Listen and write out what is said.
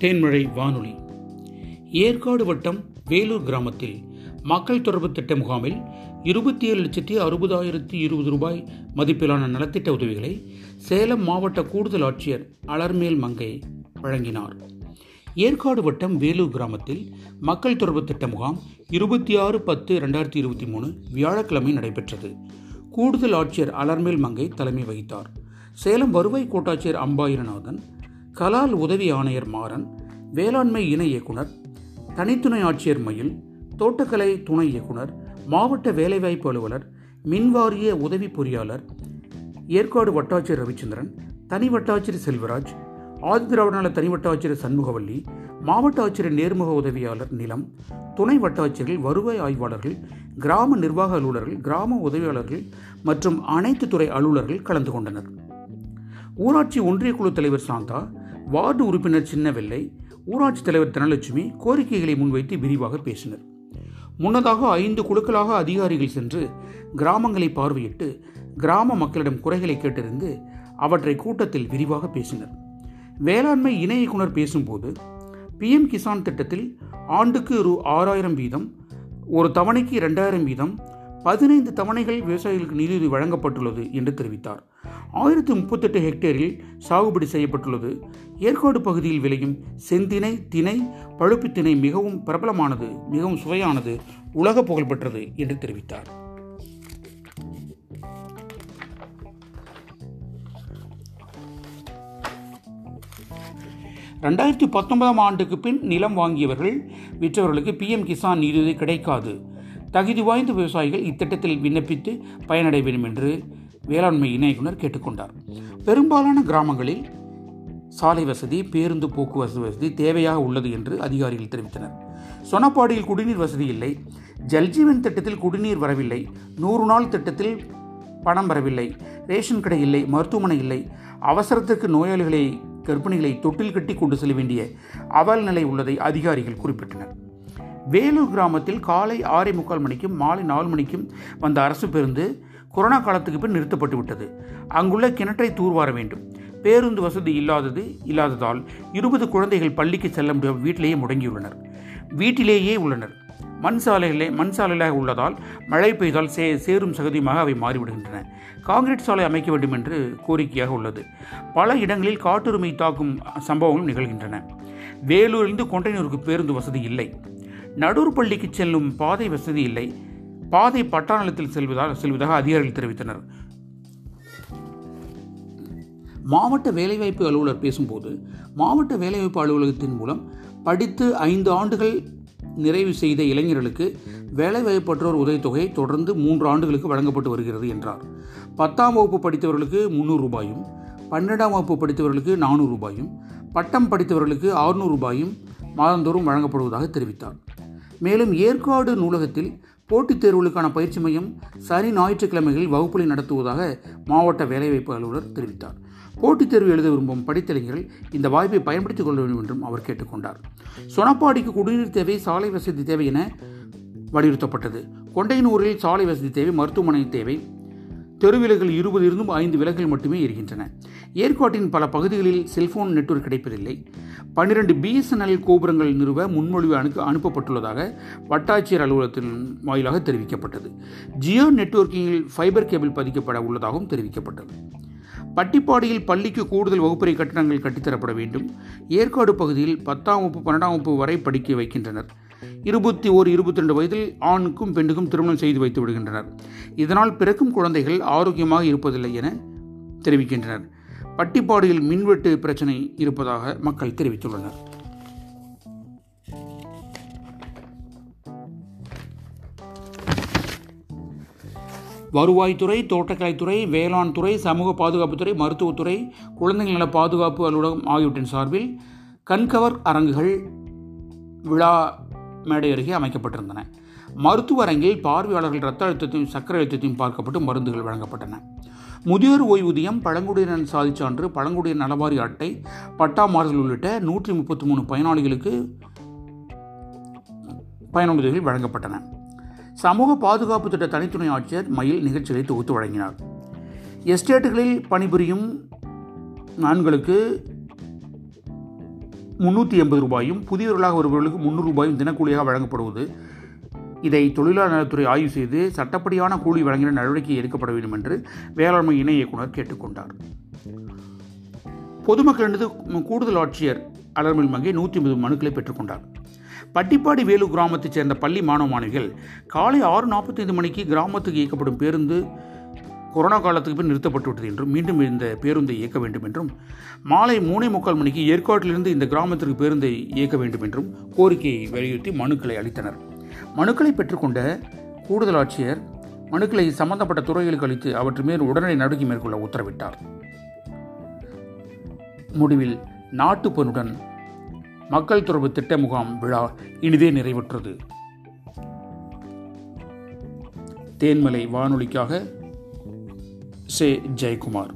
தேன்மழை வானொலி. ஏற்காடு வட்டம் வேலூர் கிராமத்தில் மக்கள் தொடர்பு திட்ட முகாமில் இருபத்தி ஏழு லட்சத்தி அறுபதாயிரத்தி இருபது ரூபாய் மதிப்பிலான நலத்திட்ட உதவிகளை சேலம் மாவட்ட கூடுதல் ஆட்சியர் அலர்மேல் மங்கை வழங்கினார். ஏற்காடு வட்டம் வேலூர் கிராமத்தில் மக்கள் தொடர்பு திட்ட முகாம் இருபத்தி ஆறு பத்து ரெண்டாயிரத்தி இருபத்தி மூணு வியாழக்கிழமை நடைபெற்றது. கூடுதல் ஆட்சியர் அலர்மேல் மங்கை தலைமை வகித்தார். சேலம் வருவாய் கோட்டாட்சியர் அம்பாயிரநாதன் கலால் உதவி ஆணையர் மாறன் வேளாண்மை இணை இயக்குனர் தனித்துணை ஆட்சியர் மயில் தோட்டக்கலை துணை இயக்குனர் மாவட்ட வேலைவாய்ப்பு அலுவலர் மின்வாரிய உதவி பொறியாளர் ஏற்காடு வட்டாட்சியர் ரவிச்சந்திரன் தனி வட்டாட்சியர் செல்வராஜ் ஆதிதிராவிட தனி வட்டாட்சியர் சண்முகவல்லி மாவட்ட ஆட்சியர் நேர்முக உதவியாளர் நிலம் துணை வட்டாட்சியர்கள் வருவாய் ஆய்வாளர்கள் கிராம நிர்வாக அலுவலர்கள் கிராம உதவியாளர்கள் மற்றும் அனைத்து துறை அலுவலர்கள் கலந்து கொண்டனர். ஊராட்சி ஒன்றிய குழு தலைவர் சாந்தா வார்டு உறுப்பினர் சின்னவெல்லை. ஊராட்சி தலைவர் தனலட்சுமி கோரிக்கைகளை முன்வைத்து விரிவாக பேசினர். முன்னதாக ஐந்து குழுக்களாக அதிகாரிகள் சென்று கிராமங்களை பார்வையிட்டு கிராம மக்களிடம் குறைகளை கேட்டறிந்து அவற்றை கூட்டத்தில் விரிவாக பேசினர். வேளாண்மை இணை இயக்குனர் பேசும்போது பிஎம் கிசான் திட்டத்தில் ஆண்டுக்கு ரூ ஆறாயிரம் வீதம் ஒரு தவணைக்கு இரண்டாயிரம் வீதம் பதினைந்து தவணைகள் விவசாயிகளுக்கு நிதியுதவி வழங்கப்பட்டுள்ளது என்று தெரிவித்தார். ஆயிரத்தி முப்பத்தெட்டு ஹெக்டேரில் சாகுபடி செய்யப்பட்டுள்ளது. ஏற்காடு பகுதியில் விளையும் செந்தினை திணை பழுப்பு திணை மிகவும் பிரபலமானது மிகவும் சுவையானது உலக புகழ்பெற்றது என்று தெரிவித்தார். ரெண்டாயிரத்தி பத்தொன்பதாம் ஆண்டுக்கு பின் நிலம் வாங்கியவர்கள் விற்றவர்களுக்கு பிஎம் கிசான் நிதியுதவி கிடைக்காது. தகுதி வாய்ந்த விவசாயிகள் இத்திட்டத்தில் விண்ணப்பித்து பயனடைய வேண்டும் என்று வேளாண்மை இணையுனர் கேட்டுக்கொண்டார். பெரும்பாலான கிராமங்களில் சாலை வசதி பேருந்து போக்குவரத்து வசதி தேவையாக உள்ளது என்று அதிகாரிகள் தெரிவித்தனர். சொனப்பாடியில் குடிநீர் வசதி இல்லை. ஜல்ஜீவன் திட்டத்தில் குடிநீர் வரவில்லை. நூறு நாள் திட்டத்தில் பணம் வரவில்லை. ரேஷன் கடை இல்லை. மருத்துவமனை இல்லை. அவசரத்திற்கு நோயாளிகளை கர்ப்பிணிகளை தொட்டில் கட்டி கொண்டு செல்ல வேண்டிய அவல் நிலை உள்ளதை அதிகாரிகள் குறிப்பிட்டனர். வேலூர் கிராமத்தில் காலை ஆறே முக்கால் மணிக்கும் மாலை நாலு மணிக்கும் வந்த அரசு பேருந்து கொரோனா காலத்துக்கு பின் நிறுத்தப்பட்டு விட்டது. அங்குள்ள கிணற்றை தூர்வார வேண்டும். பேருந்து வசதி இல்லாதது இல்லாததால் இருபது குழந்தைகள் பள்ளிக்கு செல்ல முடியாமல் வீட்டிலேயே முடங்கியுள்ளனர். வீட்டிலேயே உள்ளனர். மண் சாலைகளே மண் சாலைகளாக உள்ளதால் மழை பெய்தால் சே சேரும் சகதியுமாக அவை மாறிவிடுகின்றன. காங்கிரீட் சாலை அமைக்க வேண்டும் என்று கோரிக்கையாக உள்ளது. பல இடங்களில் காட்டுரிமை தாக்கும் சம்பவங்களும் நிகழ்கின்றன. வேலூரிலிருந்து கொண்டைனூருக்கு பேருந்து வசதி இல்லை. நடூர் பள்ளிக்கு செல்லும் பாதை வசதி இல்லை. பாதை பட்டாளத்தில் செல்வதாக செல்வதாக அதிகாரிகள் தெரிவித்தனர். மாவட்ட வேலைவாய்ப்பு அலுவலர் பேசும்போது மாவட்ட வேலைவாய்ப்பு அலுவலகத்தின் மூலம் படித்து ஐந்து ஆண்டுகள் நிறைவு செய்த இளைஞர்களுக்கு வேலைவாய்ப்பற்றோர் உதவித்தொகை தொடர்ந்து மூன்று ஆண்டுகளுக்கு வழங்கப்பட்டு வருகிறது என்றார். பத்தாம் வகுப்பு படித்தவர்களுக்கு முந்நூறு ரூபாயும் பன்னெண்டாம் வகுப்பு படித்தவர்களுக்கு நானூறு ரூபாயும் பட்டம் படித்தவர்களுக்கு ஆறுநூறு ரூபாயும் மாதந்தோறும் வழங்கப்படுவதாக தெரிவித்தார். மேலும் ஏற்காடு நூலகத்தில் போட்டித் தேர்வுகளுக்கான பயிற்சி மையம் சனி ஞாயிற்றுக்கிழமைகளில் வகுப்புகளை நடத்துவதாக மாவட்ட வேலைவாய்ப்பு அலுவலர் தெரிவித்தார். போட்டித் தேர்வு எழுத விரும்பும் படித்தளைஞர்கள் இந்த வாய்ப்பை பயன்படுத்திக் கொள்ள வேண்டும் என்றும் அவர் கேட்டுக்கொண்டார் சொனப்பாடிக்கு குடிநீர் தேவை சாலை வசதி தேவை என வலியுறுத்தப்பட்டது. கொண்டையனூரில் சாலை வசதி தேவை மருத்துவமனை தேவை தெருவிலகுகள் இருபது இருந்தும் ஐந்து விலகல் மட்டுமே இருக்கின்றன. ஏற்காட்டின் பல பகுதிகளில் செல்போன் நெட்வொர்க் கிடைப்பதில்லை. பன்னிரண்டு பிஎஸ்என்எல் கோபுரங்கள் நிறுவ முன்மொழிவு அனுப்ப அனுப்பப்பட்டுள்ளதாக வட்டாட்சியர் அலுவலகத்தின் வாயிலாக தெரிவிக்கப்பட்டது. ஜியோ நெட்வொர்க்கிங்கில் ஃபைபர் கேபிள் பதிக்கப்பட உள்ளதாகவும் தெரிவிக்கப்பட்டது. பட்டிப்பாடியில் பள்ளிக்கு கூடுதல் வகுப்பறை கட்டணங்கள் கட்டித்தரப்பட வேண்டும். ஏற்காடு பகுதியில் பத்தாம் வகுப்பு பன்னெண்டாம் வகுப்பு வரை படிக்க வைக்கின்றனர். இருபத்தி ஓர் இருபத்தி ரெண்டு வயதில் ஆணுக்கும் பெண்ணுக்கும் திருமணம் செய்து வைத்து விடுகின்றனர். இதனால் பிறக்கும் குழந்தைகள் ஆரோக்கியமாக இருப்பதில்லை என தெரிவிக்கின்றனர். பட்டிப்பாடியில் மின்வெட்டு பிரச்சனை இருப்பதாக மக்கள் தெரிவித்துள்ளனர். வருவாய்த்துறை தோட்டக்கலைத்துறை வேளாண் துறை சமூக பாதுகாப்புத்துறை மருத்துவத்துறை குழந்தைகள் நல பாதுகாப்பு அலுவலகம் ஆகியவற்றின் சார்பில் கண்கவர் அரங்குகள் விழா மேடை அருகே அமைக்கப்பட்டிருந்தன. மருத்துவ அரங்கில் பார்வையாளர்கள் இரத்த அழுத்தத்தையும் சக்கர அழுத்தத்தையும் பார்க்கப்பட்டு மருந்துகள் வழங்கப்பட்டன. முதியோர் ஓய்வூதியம் பழங்குடியினர் சாதிச்சான்று பழங்குடியினர் நலவாரி அட்டை பட்டா மாறுதல் உள்ளிட்ட நூற்றி முப்பத்தி மூணு பயனாளிகளுக்கு பயனுதவிகள் வழங்கப்பட்டன. சமூக பாதுகாப்பு திட்ட தனித்துணை ஆட்சியர் மயில் நிகழ்ச்சிகளை தொகுத்து வழங்கினார். எஸ்டேட்டுகளில் பணிபுரியும் நான்களுக்கு முன்னூற்றி எண்பது ரூபாயும் புதியவர்களாக வருபவர்களுக்கு முந்நூறு ரூபாயும் தினக்கூலியாக வழங்கப்படுவது. இதை தொழிலாளர் நலத்துறை ஆய்வு செய்து சட்டப்படியான கூலி வழங்கின நடவடிக்கை எடுக்கப்பட வேண்டும் என்று வேளாண்மை இணை இயக்குனர் கேட்டுக்கொண்டார் பொதுமக்களிடந்து கூடுதல் ஆட்சியர் அலர்மில் மங்கை நூற்றி ஐம்பது மனுக்களை பெற்றுக்கொண்டார் பட்டிப்பாடி வேலு கிராமத்தைச் சேர்ந்த பள்ளி மாணவ மாணவிகள் காலை ஆறு நாற்பத்தைந்து மணிக்கு கிராமத்துக்கு இயக்கப்படும் பேருந்து கொரோனா காலத்துக்கு பின் நிறுத்தப்பட்டுவிட்டது என்றும் மீண்டும் இந்த பேருந்தை இயக்க வேண்டும் என்றும் மாலை மூணே முக்கால் மணிக்கு ஏற்காட்டிலிருந்து இந்த கிராமத்திற்கு பேருந்தை இயக்க வேண்டும் என்றும் கோரிக்கையை வலியுறுத்தி மனுக்களை அளித்தனர். மனுக்களை பெற்றுக்கொண்ட கூடுதல் ஆட்சியர் மனுக்களை சம்பந்தப்பட்ட துறைகளுக்கு அளித்து அவற்றின் மேல் உடனடி நடவடிக்கை மேற்கொள்ள உத்தரவிட்டார். முடிவில் நாட்டுப்பனுடன் மக்கள் தொடர்பு திட்ட முகாம் விழா இனிதே நிறைவுற்றது. தேன்மலை வானொலிக்காக சே ஜெயக்குமார்